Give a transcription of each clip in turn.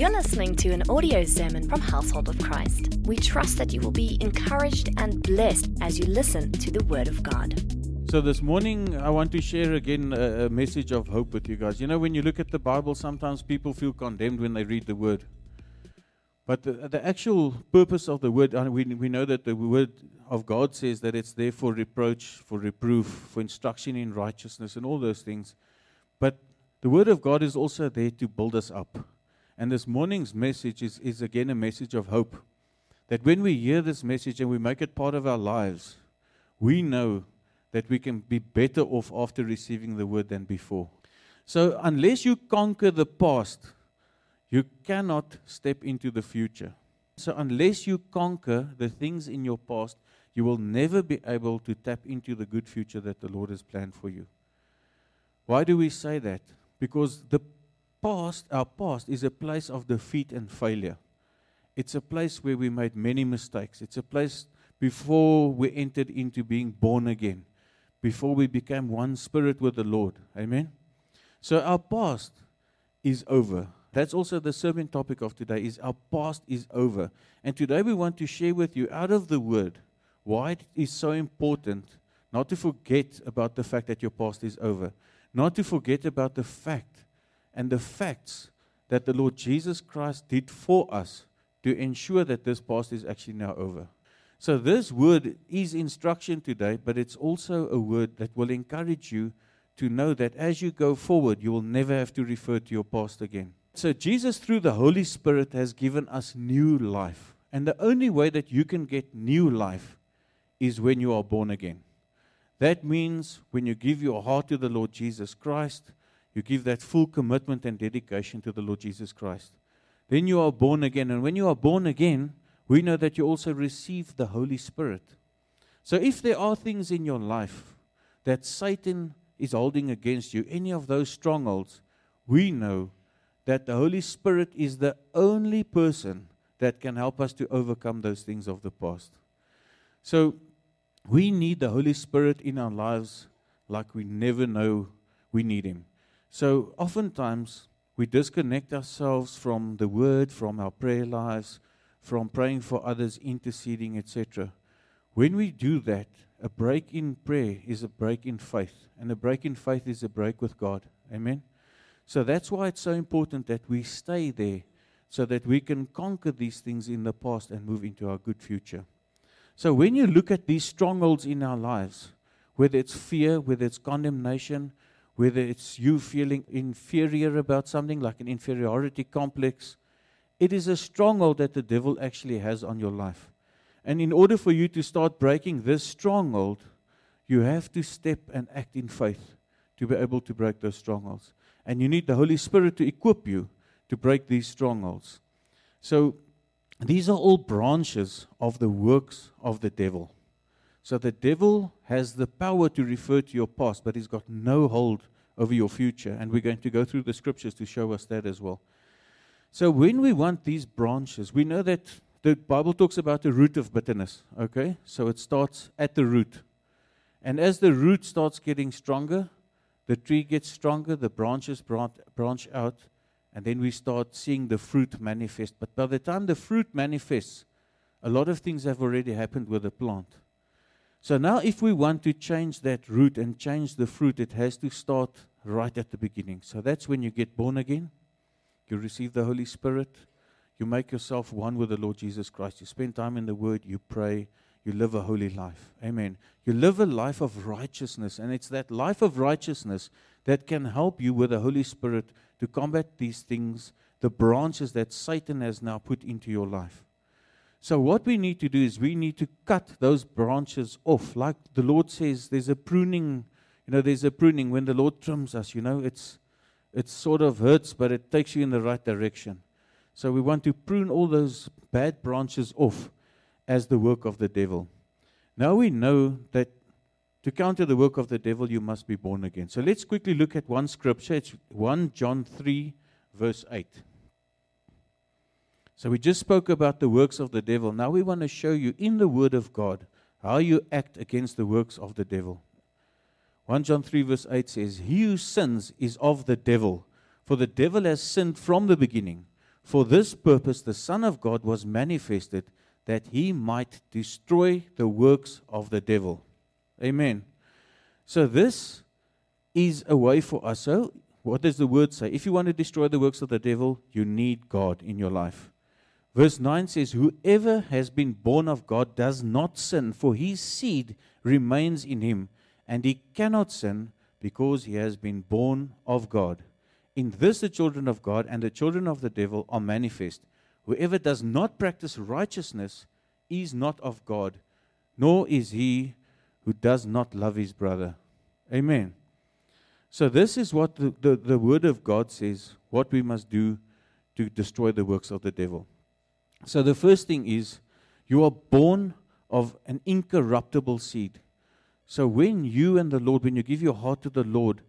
You're listening to an audio sermon from Household of Christ. We trust that you will be encouraged and blessed as you listen to the Word of God. So, this morning, I want to share again a, a, message of hope with you guys. You know, when you look at the Bible, sometimes people feel condemned when they read the Word. But the, the actual purpose of the Word, we, we know that the Word of God says that it's there for reproach, for reproof, for instruction in righteousness, and all those things. But the Word of God is also there to build us up. And this morning's message is, is again a message of hope. That when we hear this message and we make it part of our lives, we know that we can be better off after receiving the Word than before. So, unless you conquer the past, you cannot step into the future. So, unless you conquer the things in your past, you will never be able to tap into the good future that the Lord has planned for you. Why do we say that? Because the past, our past, is a place of defeat and failure. It's a place where we made many mistakes. It's a place before we entered into being born again, before we became one spirit with the Lord. Amen? So our past is over. That's also the sermon topic of today is our past is over. And today we want to share with you out of the word why it is so important not to forget about the fact that your past is over, not to forget about the fact and the facts that the Lord Jesus Christ did for us to ensure that this past is actually now over. So, this word is instruction today, but it's also a word that will encourage you to know that as you go forward, you will never have to refer to your past again. So, Jesus, through the Holy Spirit, has given us new life. And the only way that you can get new life is when you are born again. That means when you give your heart to the Lord Jesus Christ, you give that full commitment and dedication to the Lord Jesus Christ. Then you are born again. And when you are born again, we know that you also receive the Holy Spirit. So if there are things in your life that Satan is holding against you, any of those strongholds, we know that the Holy Spirit is the only person that can help us to overcome those things of the past. So we need the Holy Spirit in our lives like we never know we need Him. So oftentimes we disconnect ourselves from the Word, from our prayer lives, from praying for others, interceding, etc. When we do that, a break in prayer is a break in faith, and a break in faith is a break with God. Amen. So that's why it's so important that we stay there so that we can conquer these things in the past and move into our good future. So when you look at these strongholds in our lives, whether it's fear, whether it's condemnation, whether it's you feeling inferior about something like an inferiority complex, it is a stronghold that the devil actually has on your life. And in order for you to start breaking this stronghold, you have to step and act in faith to be able to break those strongholds. And you need the Holy Spirit to equip you to break these strongholds. So these are all branches of the works of the devil. So the devil has the power to refer to your past, but he's got no hold over your future. And we're going to go through the scriptures to show us that as well. So when we want these branches, we know that the Bible talks about the root of bitterness. Okay? So it starts at the root. And as the root starts getting stronger, the tree gets stronger, the branches branch out, and then we start seeing the fruit manifest. But by the time the fruit manifests, a lot of things have already happened with the plant. So now, if we want to change that root and change the fruit, it has to start right at the beginning. So that's when you get born again, you receive the Holy Spirit, you make yourself one with the Lord Jesus Christ, you spend time in the Word, you pray, you live a holy life. Amen. You live a life of righteousness, and it's that life of righteousness that can help you with the Holy Spirit to combat these things, the branches that Satan has now put into your life. So, what we need to do is we need to cut those branches off. Like the Lord says, there's a pruning, you know, there's a pruning when the Lord trims us, you know, it's, it sort of hurts, but it takes you in the right direction. So, we want to prune all those bad branches off as the work of the devil. Now we know that to counter the work of the devil, you must be born again. So let's quickly look at one scripture. It's 1 John 3, verse 8. So we just spoke about the works of the devil. Now we want to show you in the Word of God how you act against the works of the devil. 1 John 3, verse 8 says, He who sins is of the devil, for the devil has sinned from the beginning. For this purpose the Son of God was manifested, that he might destroy the works of the devil. Amen. So, this is a way for us. So, what does the word say? If you want to destroy the works of the devil, you need God in your life. Verse 9 says, Whoever has been born of God does not sin, for his seed remains in him, and he cannot sin because he has been born of God. In this, the children of God and the children of the devil are manifest. Whoever does not practice righteousness is not of God, nor is he who does not love his brother. Amen. So, this is what the, the, the Word of God says what we must do to destroy the works of the devil. So, the first thing is you are born of an incorruptible seed. So, when you and the Lord, when you give your heart to the Lord,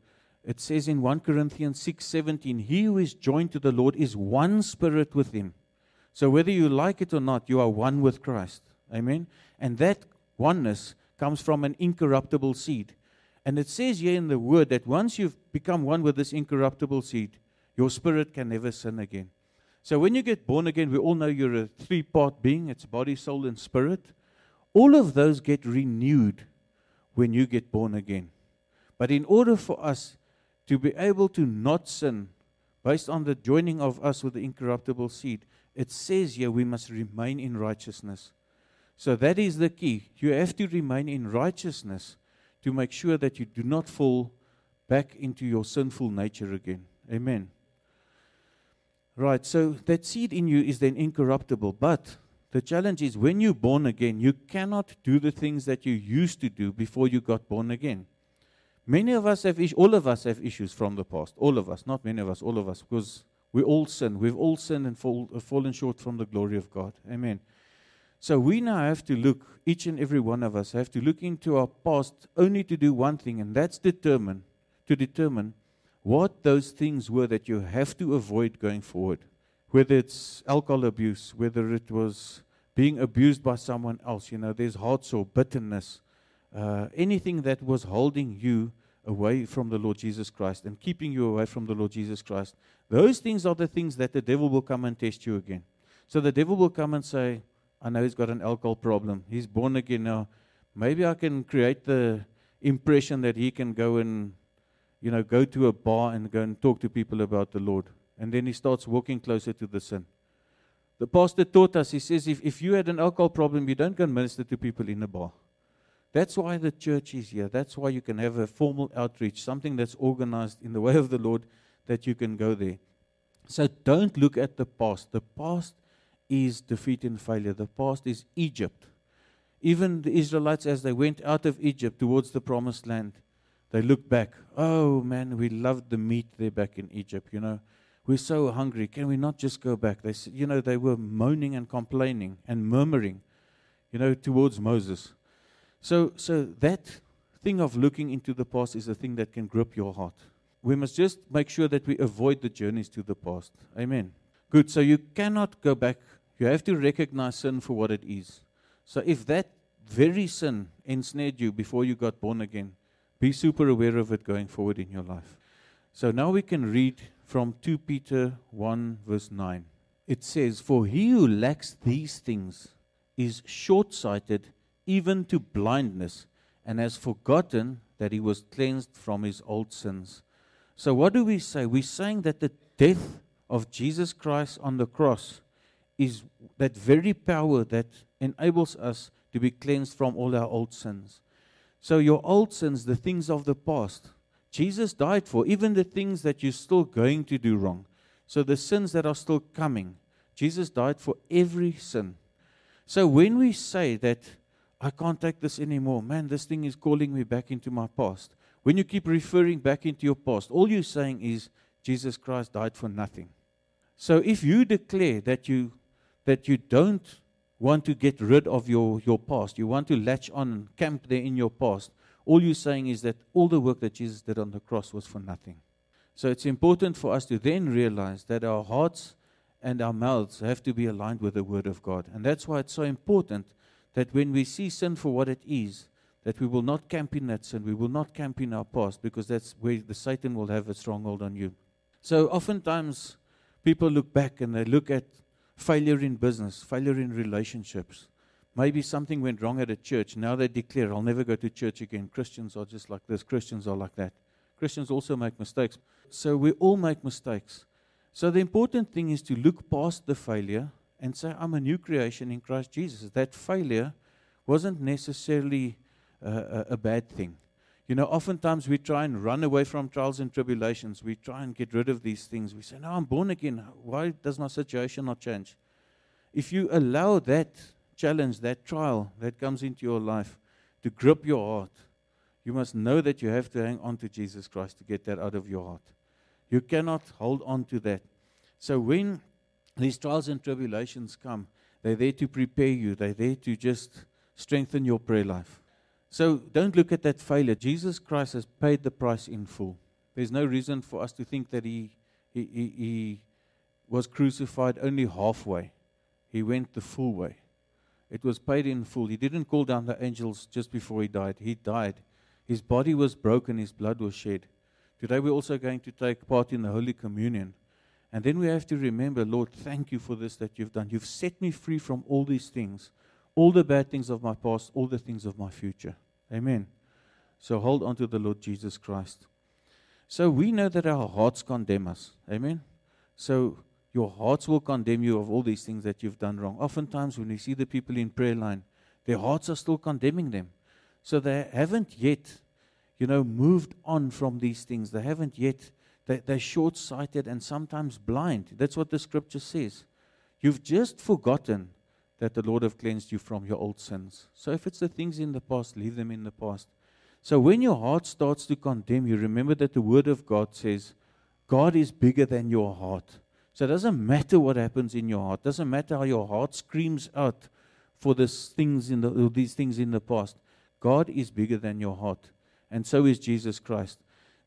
it says in 1 Corinthians 6:17, "He who is joined to the Lord is one spirit with him." So whether you like it or not, you are one with Christ. Amen. And that oneness comes from an incorruptible seed. And it says here in the word that once you've become one with this incorruptible seed, your spirit can never sin again. So when you get born again, we all know you're a three part being it's body, soul, and spirit. All of those get renewed when you get born again. But in order for us to be able to not sin based on the joining of us with the incorruptible seed, it says here we must remain in righteousness. So that is the key. You have to remain in righteousness to make sure that you do not fall back into your sinful nature again. Amen. Right, so that seed in you is then incorruptible, but the challenge is when you're born again, you cannot do the things that you used to do before you got born again. Many of us have issues, all of us have issues from the past. All of us, not many of us, all of us, because we all sin. We've all sinned and fall, uh, fallen short from the glory of God. Amen. So we now have to look, each and every one of us have to look into our past only to do one thing, and that's determine, to determine what those things were that you have to avoid going forward. Whether it's alcohol abuse, whether it was being abused by someone else, you know, there's heart sore, bitterness, uh, anything that was holding you away from the Lord Jesus Christ and keeping you away from the Lord Jesus Christ, those things are the things that the devil will come and test you again. So the devil will come and say, I know he's got an alcohol problem. He's born again now. Maybe I can create the impression that he can go and, you know, go to a bar and go and talk to people about the Lord. And then he starts walking closer to the sin. The pastor taught us, he says, if, if you had an alcohol problem, you don't go and minister to people in a bar. That's why the church is here. That's why you can have a formal outreach, something that's organized in the way of the Lord, that you can go there. So don't look at the past. The past is defeat and failure. The past is Egypt. Even the Israelites, as they went out of Egypt towards the promised land, they look back. Oh man, we loved the meat there back in Egypt. You know, we're so hungry. Can we not just go back? They, said, you know, they were moaning and complaining and murmuring, you know, towards Moses. So, so that thing of looking into the past is a thing that can grip your heart. We must just make sure that we avoid the journeys to the past. Amen. Good. So you cannot go back. You have to recognize sin for what it is. So if that very sin ensnared you before you got born again, be super aware of it going forward in your life. So now we can read from 2 Peter 1, verse 9. It says, For he who lacks these things is short sighted even to blindness, and has forgotten that he was cleansed from his old sins. So, what do we say? We're saying that the death of Jesus Christ on the cross is that very power that enables us to be cleansed from all our old sins. So, your old sins, the things of the past, Jesus died for, even the things that you're still going to do wrong. So, the sins that are still coming, Jesus died for every sin. So, when we say that I can't take this anymore. Man, this thing is calling me back into my past. When you keep referring back into your past, all you're saying is Jesus Christ died for nothing. So if you declare that you that you don't want to get rid of your, your past, you want to latch on camp there in your past, all you're saying is that all the work that Jesus did on the cross was for nothing. So it's important for us to then realize that our hearts and our mouths have to be aligned with the Word of God. And that's why it's so important that when we see sin for what it is, that we will not camp in that sin. We will not camp in our past because that's where the Satan will have a stronghold on you. So oftentimes People look back and they look at failure in business, failure in relationships. Maybe something went wrong at a church. Now they declare, I'll never go to church again. Christians are just like this. Christians are like that. Christians also make mistakes. So we all make mistakes. So the important thing is to look past the failure and say, I'm a new creation in Christ Jesus. That failure wasn't necessarily uh, a, a bad thing. You know, oftentimes we try and run away from trials and tribulations. We try and get rid of these things. We say, No, I'm born again. Why does my situation not change? If you allow that challenge, that trial that comes into your life to grip your heart, you must know that you have to hang on to Jesus Christ to get that out of your heart. You cannot hold on to that. So when these trials and tribulations come, they're there to prepare you, they're there to just strengthen your prayer life. So don't look at that failure. Jesus Christ has paid the price in full. There's no reason for us to think that he, he, he, he was crucified only halfway. He went the full way. It was paid in full. He didn't call down the angels just before he died. He died. His body was broken, his blood was shed. Today we're also going to take part in the Holy Communion. And then we have to remember, Lord, thank you for this that you've done. You've set me free from all these things all the bad things of my past, all the things of my future. Amen. So hold on to the Lord Jesus Christ. So we know that our hearts condemn us. Amen. So your hearts will condemn you of all these things that you've done wrong. Oftentimes, when we see the people in prayer line, their hearts are still condemning them. So they haven't yet, you know, moved on from these things. They haven't yet, they, they're short sighted and sometimes blind. That's what the scripture says. You've just forgotten that the Lord have cleansed you from your old sins. So if it's the things in the past, leave them in the past. So when your heart starts to condemn you, remember that the Word of God says, God is bigger than your heart. So it doesn't matter what happens in your heart. It doesn't matter how your heart screams out for this things in the, these things in the past. God is bigger than your heart. And so is Jesus Christ.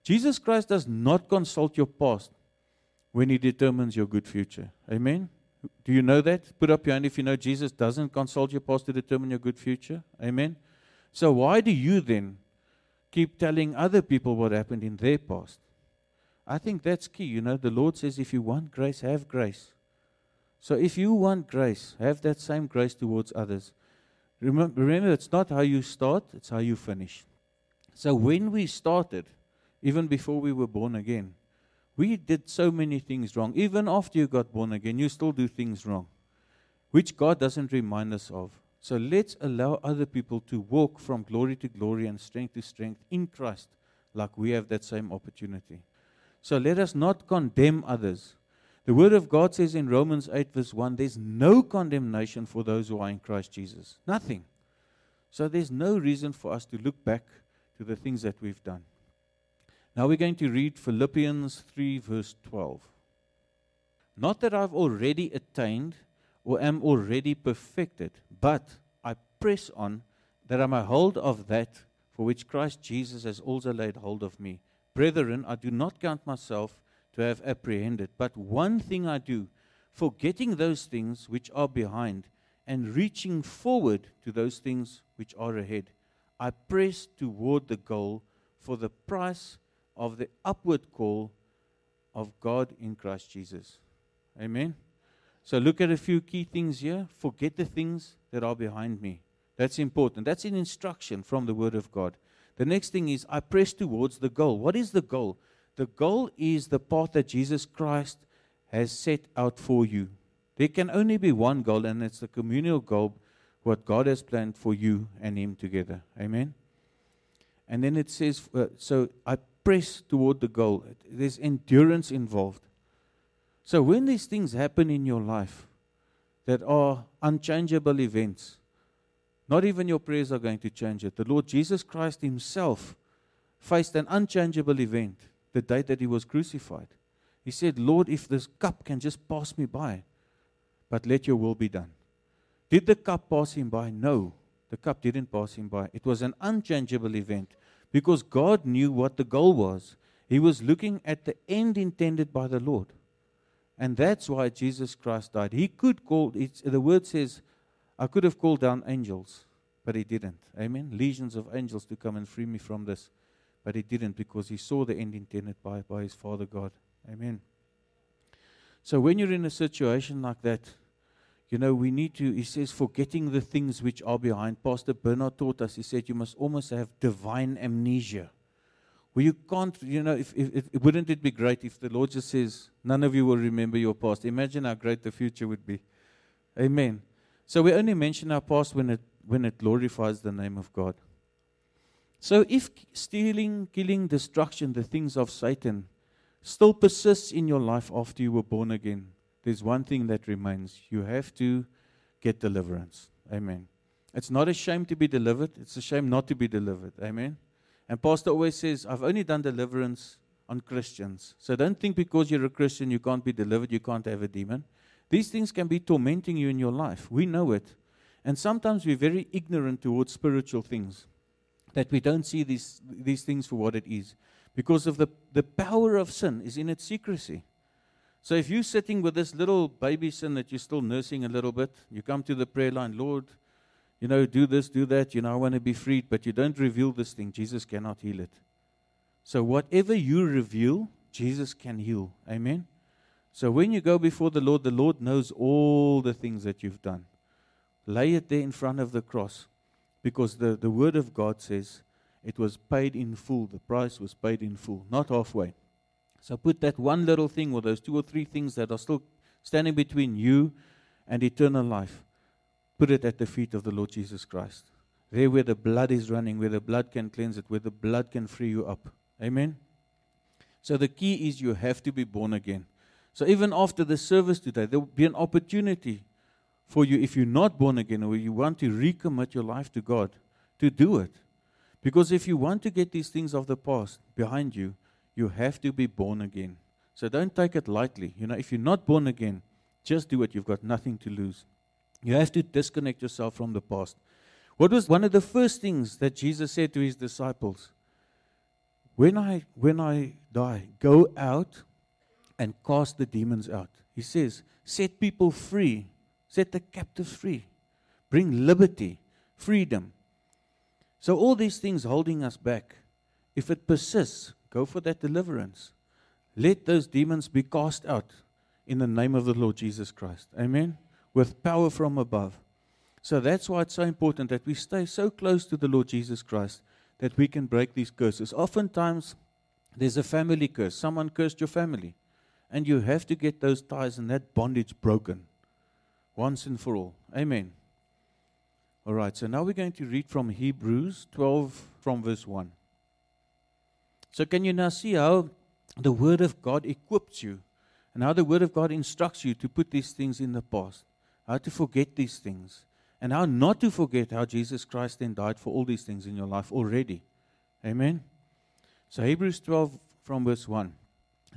Jesus Christ does not consult your past when he determines your good future. Amen? Do you know that? Put up your hand if you know Jesus doesn't consult your past to determine your good future. Amen. So why do you then keep telling other people what happened in their past? I think that's key. You know, the Lord says if you want grace, have grace. So if you want grace, have that same grace towards others. Remember, remember, it's not how you start, it's how you finish. So when we started, even before we were born again, we did so many things wrong. Even after you got born again, you still do things wrong, which God doesn't remind us of. So let's allow other people to walk from glory to glory and strength to strength in Christ, like we have that same opportunity. So let us not condemn others. The Word of God says in Romans 8, verse 1, there's no condemnation for those who are in Christ Jesus. Nothing. So there's no reason for us to look back to the things that we've done. Now we're going to read Philippians 3, verse 12. Not that I've already attained or am already perfected, but I press on that I may hold of that for which Christ Jesus has also laid hold of me. Brethren, I do not count myself to have apprehended, but one thing I do, forgetting those things which are behind and reaching forward to those things which are ahead. I press toward the goal for the price of the upward call of God in Christ Jesus. Amen. So look at a few key things here. Forget the things that are behind me. That's important. That's an instruction from the Word of God. The next thing is I press towards the goal. What is the goal? The goal is the path that Jesus Christ has set out for you. There can only be one goal, and it's the communal goal, what God has planned for you and Him together. Amen. And then it says, uh, so I press toward the goal. There's endurance involved. So when these things happen in your life that are unchangeable events, not even your prayers are going to change it. The Lord Jesus Christ Himself faced an unchangeable event the day that He was crucified. He said, Lord, if this cup can just pass me by, but let your will be done. Did the cup pass him by? No, the cup didn't pass him by. It was an unchangeable event because God knew what the goal was. He was looking at the end intended by the Lord. And that's why Jesus Christ died. He could call, the word says, I could have called down angels, but he didn't. Amen. Legions of angels to come and free me from this. But he didn't because he saw the end intended by, by his Father God. Amen. So when you're in a situation like that, you know, we need to, he says, forgetting the things which are behind. Pastor Bernard taught us, he said, you must almost have divine amnesia. Where you can't, you know, if, if, if, wouldn't it be great if the Lord just says, none of you will remember your past? Imagine how great the future would be. Amen. So we only mention our past when it, when it glorifies the name of God. So if stealing, killing, destruction, the things of Satan, still persists in your life after you were born again, there's one thing that remains. You have to get deliverance. Amen. It's not a shame to be delivered, it's a shame not to be delivered. Amen. And Pastor always says, I've only done deliverance on Christians. So don't think because you're a Christian you can't be delivered, you can't have a demon. These things can be tormenting you in your life. We know it. And sometimes we're very ignorant towards spiritual things, that we don't see these, these things for what it is. Because of the, the power of sin is in its secrecy. So if you're sitting with this little baby sin that you're still nursing a little bit, you come to the prayer line, Lord, you know, do this, do that, you know, I want to be freed, but you don't reveal this thing, Jesus cannot heal it. So whatever you reveal, Jesus can heal. Amen. So when you go before the Lord, the Lord knows all the things that you've done. Lay it there in front of the cross because the, the Word of God says it was paid in full. The price was paid in full, not halfway. So put that one little thing or those two or three things that are still standing between you and eternal life, put it at the feet of the Lord Jesus Christ. There where the blood is running, where the blood can cleanse it, where the blood can free you up. Amen? So the key is you have to be born again. So even after the service today, there will be an opportunity for you, if you're not born again or you want to recommit your life to God, to do it. Because if you want to get these things of the past behind you, you have to be born again. So don't take it lightly. You know, if you're not born again, just do it. You've got nothing to lose. You have to disconnect yourself from the past. What was one of the first things that Jesus said to his disciples? When I when I die, go out and cast the demons out. He says, set people free, set the captives free, bring liberty, freedom. So, all these things holding us back, if it persists, go for that deliverance. Let those demons be cast out in the name of the Lord Jesus Christ. Amen? With power from above. So that's why it's so important that we stay so close to the Lord Jesus Christ that we can break these curses. Oftentimes, there's a family curse. Someone cursed your family. And you have to get those ties and that bondage broken once and for all. Amen. All right, so now we're going to read from Hebrews 12 from verse 1. So, can you now see how the Word of God equips you and how the Word of God instructs you to put these things in the past, how to forget these things, and how not to forget how Jesus Christ then died for all these things in your life already? Amen. So, Hebrews 12 from verse 1.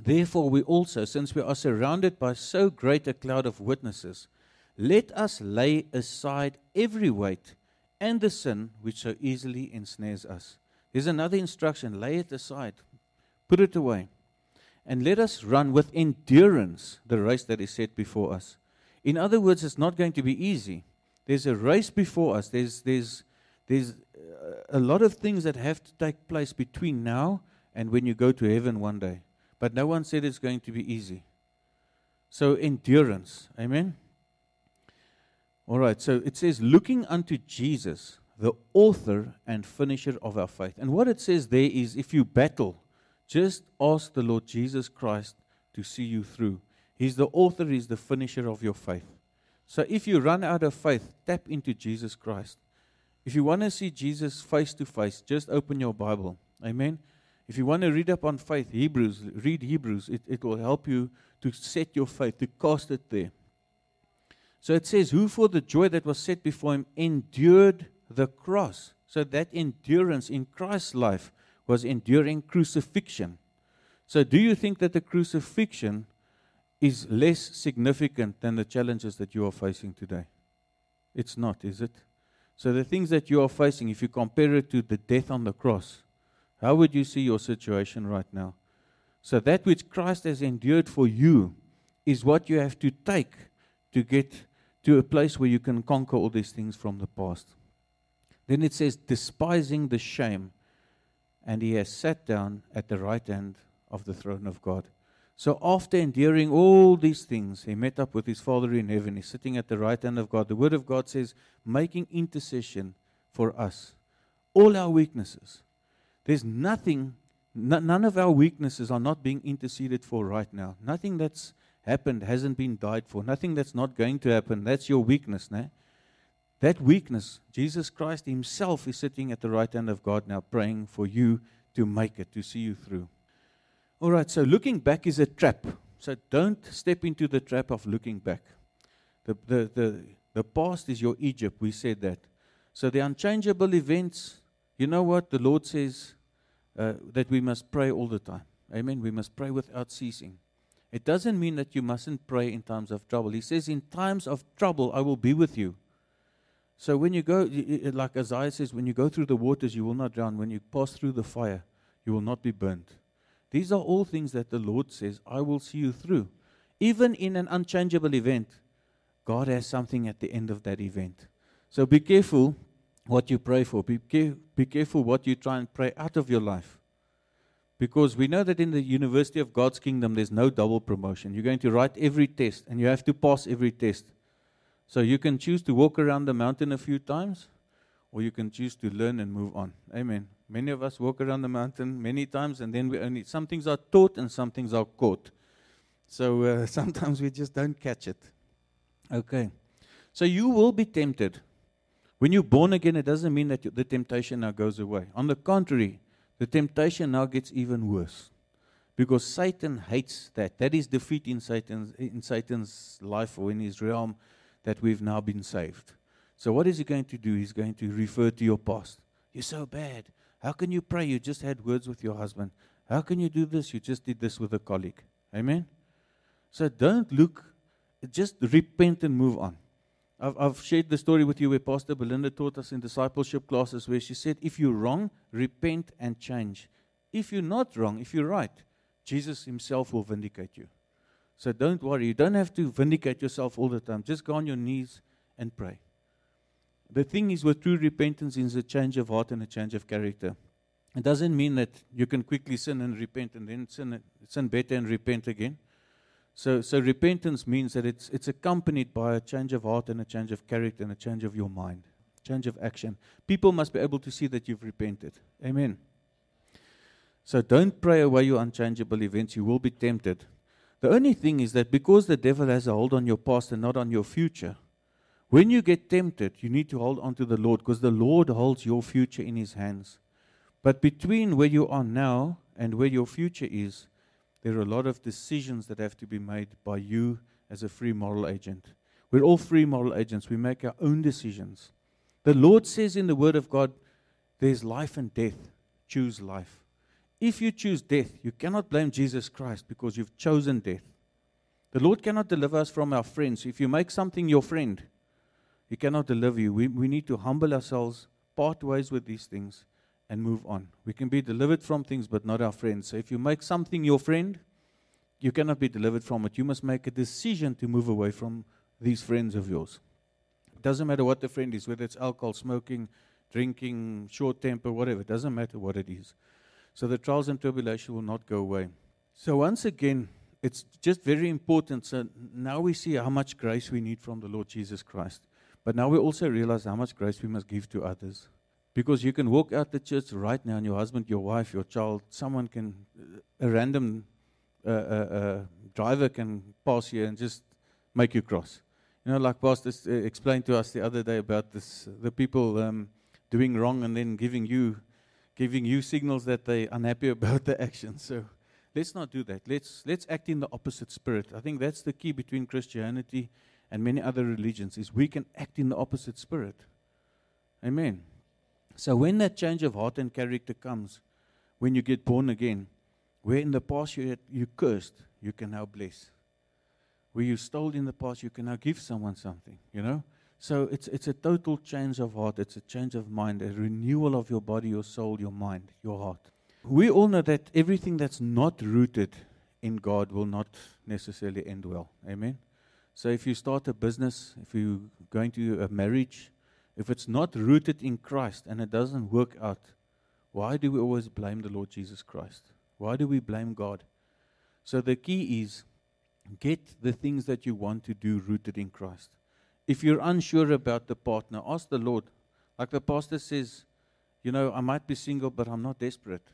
Therefore, we also, since we are surrounded by so great a cloud of witnesses, let us lay aside every weight and the sin which so easily ensnares us. There's another instruction lay it aside, put it away, and let us run with endurance the race that is set before us. In other words, it's not going to be easy. There's a race before us, there's, there's, there's uh, a lot of things that have to take place between now and when you go to heaven one day. But no one said it's going to be easy. So, endurance. Amen? All right, so it says, looking unto Jesus, the author and finisher of our faith. And what it says there is if you battle, just ask the Lord Jesus Christ to see you through. He's the author, He's the finisher of your faith. So if you run out of faith, tap into Jesus Christ. If you want to see Jesus face to face, just open your Bible. Amen. If you want to read up on faith, Hebrews, read Hebrews. It, it will help you to set your faith, to cast it there. So it says, Who for the joy that was set before him endured the cross. So that endurance in Christ's life was enduring crucifixion. So do you think that the crucifixion is less significant than the challenges that you are facing today? It's not, is it? So the things that you are facing, if you compare it to the death on the cross, how would you see your situation right now? So, that which Christ has endured for you is what you have to take to get to a place where you can conquer all these things from the past. Then it says, despising the shame, and he has sat down at the right hand of the throne of God. So after enduring all these things, he met up with his Father in heaven. He's sitting at the right hand of God. The Word of God says, making intercession for us. All our weaknesses. There's nothing, n- none of our weaknesses are not being interceded for right now. Nothing that's happened hasn't been died for. Nothing that's not going to happen. That's your weakness, né? That weakness, Jesus Christ Himself is sitting at the right hand of God now, praying for you to make it, to see you through. All right, so looking back is a trap. So don't step into the trap of looking back. The, the, the, the past is your Egypt. We said that. So the unchangeable events, you know what? The Lord says uh, that we must pray all the time. Amen. We must pray without ceasing. It doesn't mean that you mustn't pray in times of trouble. He says, In times of trouble, I will be with you. So when you go, like Isaiah says, when you go through the waters, you will not drown. When you pass through the fire, you will not be burnt. These are all things that the Lord says, I will see you through. Even in an unchangeable event, God has something at the end of that event. So be careful what you pray for. Be, be careful what you try and pray out of your life. Because we know that in the University of God's Kingdom, there's no double promotion. You're going to write every test, and you have to pass every test. So you can choose to walk around the mountain a few times, or you can choose to learn and move on. Amen. Many of us walk around the mountain many times, and then we only some things are taught and some things are caught. So uh, sometimes we just don't catch it. Okay. So you will be tempted. When you're born again, it doesn't mean that the temptation now goes away. On the contrary, the temptation now gets even worse. Because Satan hates that. That is defeat in Satan's, in Satan's life or in his realm that we've now been saved. So, what is he going to do? He's going to refer to your past. You're so bad. How can you pray? You just had words with your husband. How can you do this? You just did this with a colleague. Amen? So, don't look, just repent and move on. I've, I've shared the story with you where Pastor Belinda taught us in discipleship classes where she said, if you're wrong, repent and change. If you're not wrong, if you're right, Jesus Himself will vindicate you. So don't worry. You don't have to vindicate yourself all the time. Just go on your knees and pray. The thing is, with true repentance, is a change of heart and a change of character. It doesn't mean that you can quickly sin and repent and then sin, sin better and repent again. So, so repentance means that it's, it's accompanied by a change of heart and a change of character and a change of your mind, change of action. People must be able to see that you've repented. Amen. So don't pray away your unchangeable events. You will be tempted. The only thing is that because the devil has a hold on your past and not on your future, when you get tempted, you need to hold on to the Lord because the Lord holds your future in his hands. But between where you are now and where your future is, there are a lot of decisions that have to be made by you as a free moral agent. We're all free moral agents. We make our own decisions. The Lord says in the Word of God, there's life and death. Choose life. If you choose death, you cannot blame Jesus Christ because you've chosen death. The Lord cannot deliver us from our friends. If you make something your friend, He cannot deliver you. We, we need to humble ourselves, part ways with these things, and move on. We can be delivered from things, but not our friends. So if you make something your friend, you cannot be delivered from it. You must make a decision to move away from these friends of yours. It doesn't matter what the friend is, whether it's alcohol, smoking, drinking, short temper, whatever. It doesn't matter what it is. So the trials and tribulation will not go away. So once again, it's just very important. So now we see how much grace we need from the Lord Jesus Christ. But now we also realize how much grace we must give to others. Because you can walk out the church right now, and your husband, your wife, your child, someone can, a random uh, uh, uh, driver can pass here and just make you cross. You know, like Pastor uh, explained to us the other day about this, the people um, doing wrong and then giving you, giving you signals that they're unhappy about the action. So let's not do that. Let's let's act in the opposite spirit. I think that's the key between Christianity and many other religions is we can act in the opposite spirit. Amen. So when that change of heart and character comes, when you get born again, where in the past you, had, you cursed, you can now bless. Where you stole in the past, you can now give someone something, you know? So it's, it's a total change of heart, it's a change of mind, a renewal of your body, your soul, your mind, your heart. We all know that everything that's not rooted in God will not necessarily end well. Amen? So if you start a business, if you're going to a marriage, if it's not rooted in Christ and it doesn't work out, why do we always blame the Lord Jesus Christ? Why do we blame God? So the key is get the things that you want to do rooted in Christ. If you're unsure about the partner, ask the Lord. Like the pastor says, you know, I might be single, but I'm not desperate.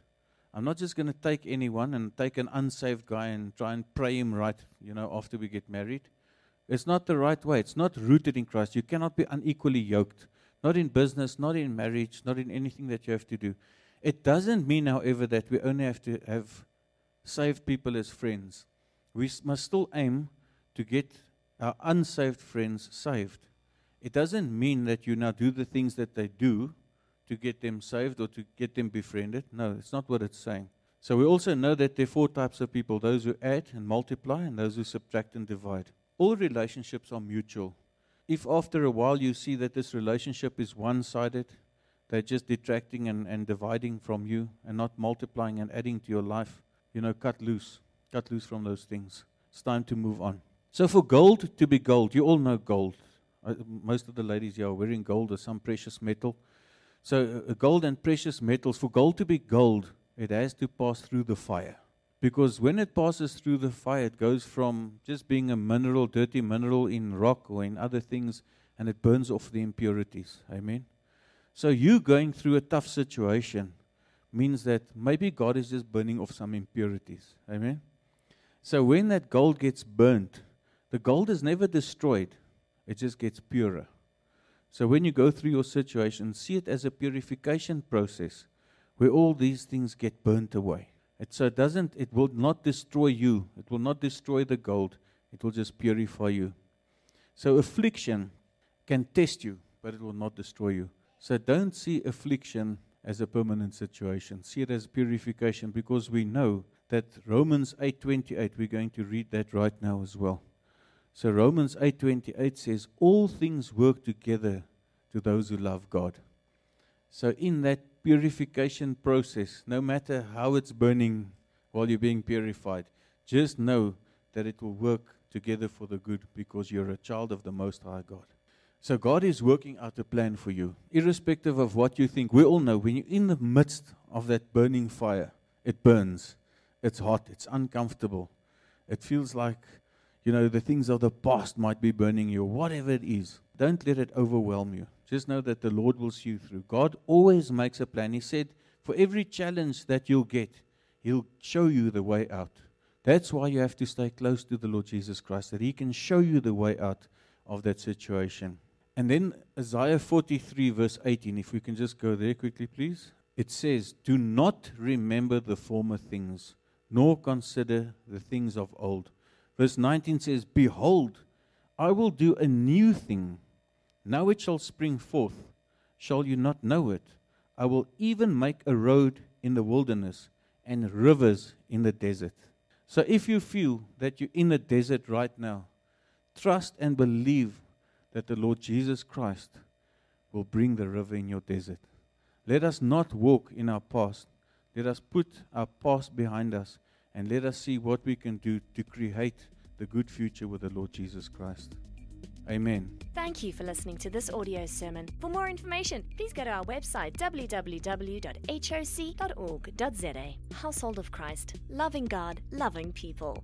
I'm not just going to take anyone and take an unsaved guy and try and pray him right, you know, after we get married. It's not the right way. It's not rooted in Christ. You cannot be unequally yoked. Not in business, not in marriage, not in anything that you have to do. It doesn't mean, however, that we only have to have saved people as friends. We must still aim to get our unsaved friends saved. It doesn't mean that you now do the things that they do to get them saved or to get them befriended. No, it's not what it's saying. So we also know that there are four types of people those who add and multiply, and those who subtract and divide. All relationships are mutual. If after a while you see that this relationship is one sided, they're just detracting and, and dividing from you and not multiplying and adding to your life, you know, cut loose. Cut loose from those things. It's time to move on. So, for gold to be gold, you all know gold. Uh, most of the ladies here are wearing gold or some precious metal. So, uh, gold and precious metals, for gold to be gold, it has to pass through the fire. Because when it passes through the fire, it goes from just being a mineral, dirty mineral in rock or in other things, and it burns off the impurities. Amen. So, you going through a tough situation means that maybe God is just burning off some impurities. Amen. So, when that gold gets burnt, the gold is never destroyed, it just gets purer. So when you go through your situation, see it as a purification process where all these things get burnt away. It so it doesn't it will not destroy you. It will not destroy the gold. It will just purify you. So affliction can test you, but it will not destroy you. So don't see affliction as a permanent situation. See it as purification because we know that Romans 8:28 we're going to read that right now as well. So Romans 8:28 says all things work together to those who love God. So in that purification process, no matter how it's burning while you're being purified, just know that it will work together for the good because you're a child of the most high God. So God is working out a plan for you, irrespective of what you think. We all know when you're in the midst of that burning fire, it burns. It's hot, it's uncomfortable. It feels like you know, the things of the past might be burning you, whatever it is. Don't let it overwhelm you. Just know that the Lord will see you through. God always makes a plan. He said, for every challenge that you'll get, He'll show you the way out. That's why you have to stay close to the Lord Jesus Christ, that He can show you the way out of that situation. And then Isaiah 43, verse 18, if we can just go there quickly, please. It says, Do not remember the former things, nor consider the things of old. Verse 19 says, Behold, I will do a new thing. Now it shall spring forth. Shall you not know it? I will even make a road in the wilderness and rivers in the desert. So if you feel that you're in the desert right now, trust and believe that the Lord Jesus Christ will bring the river in your desert. Let us not walk in our past. Let us put our past behind us and let us see what we can do to create the good future with the Lord Jesus Christ. Amen. Thank you for listening to this audio sermon. For more information, please go to our website www.hoc.org.za. Household of Christ, loving God, loving people.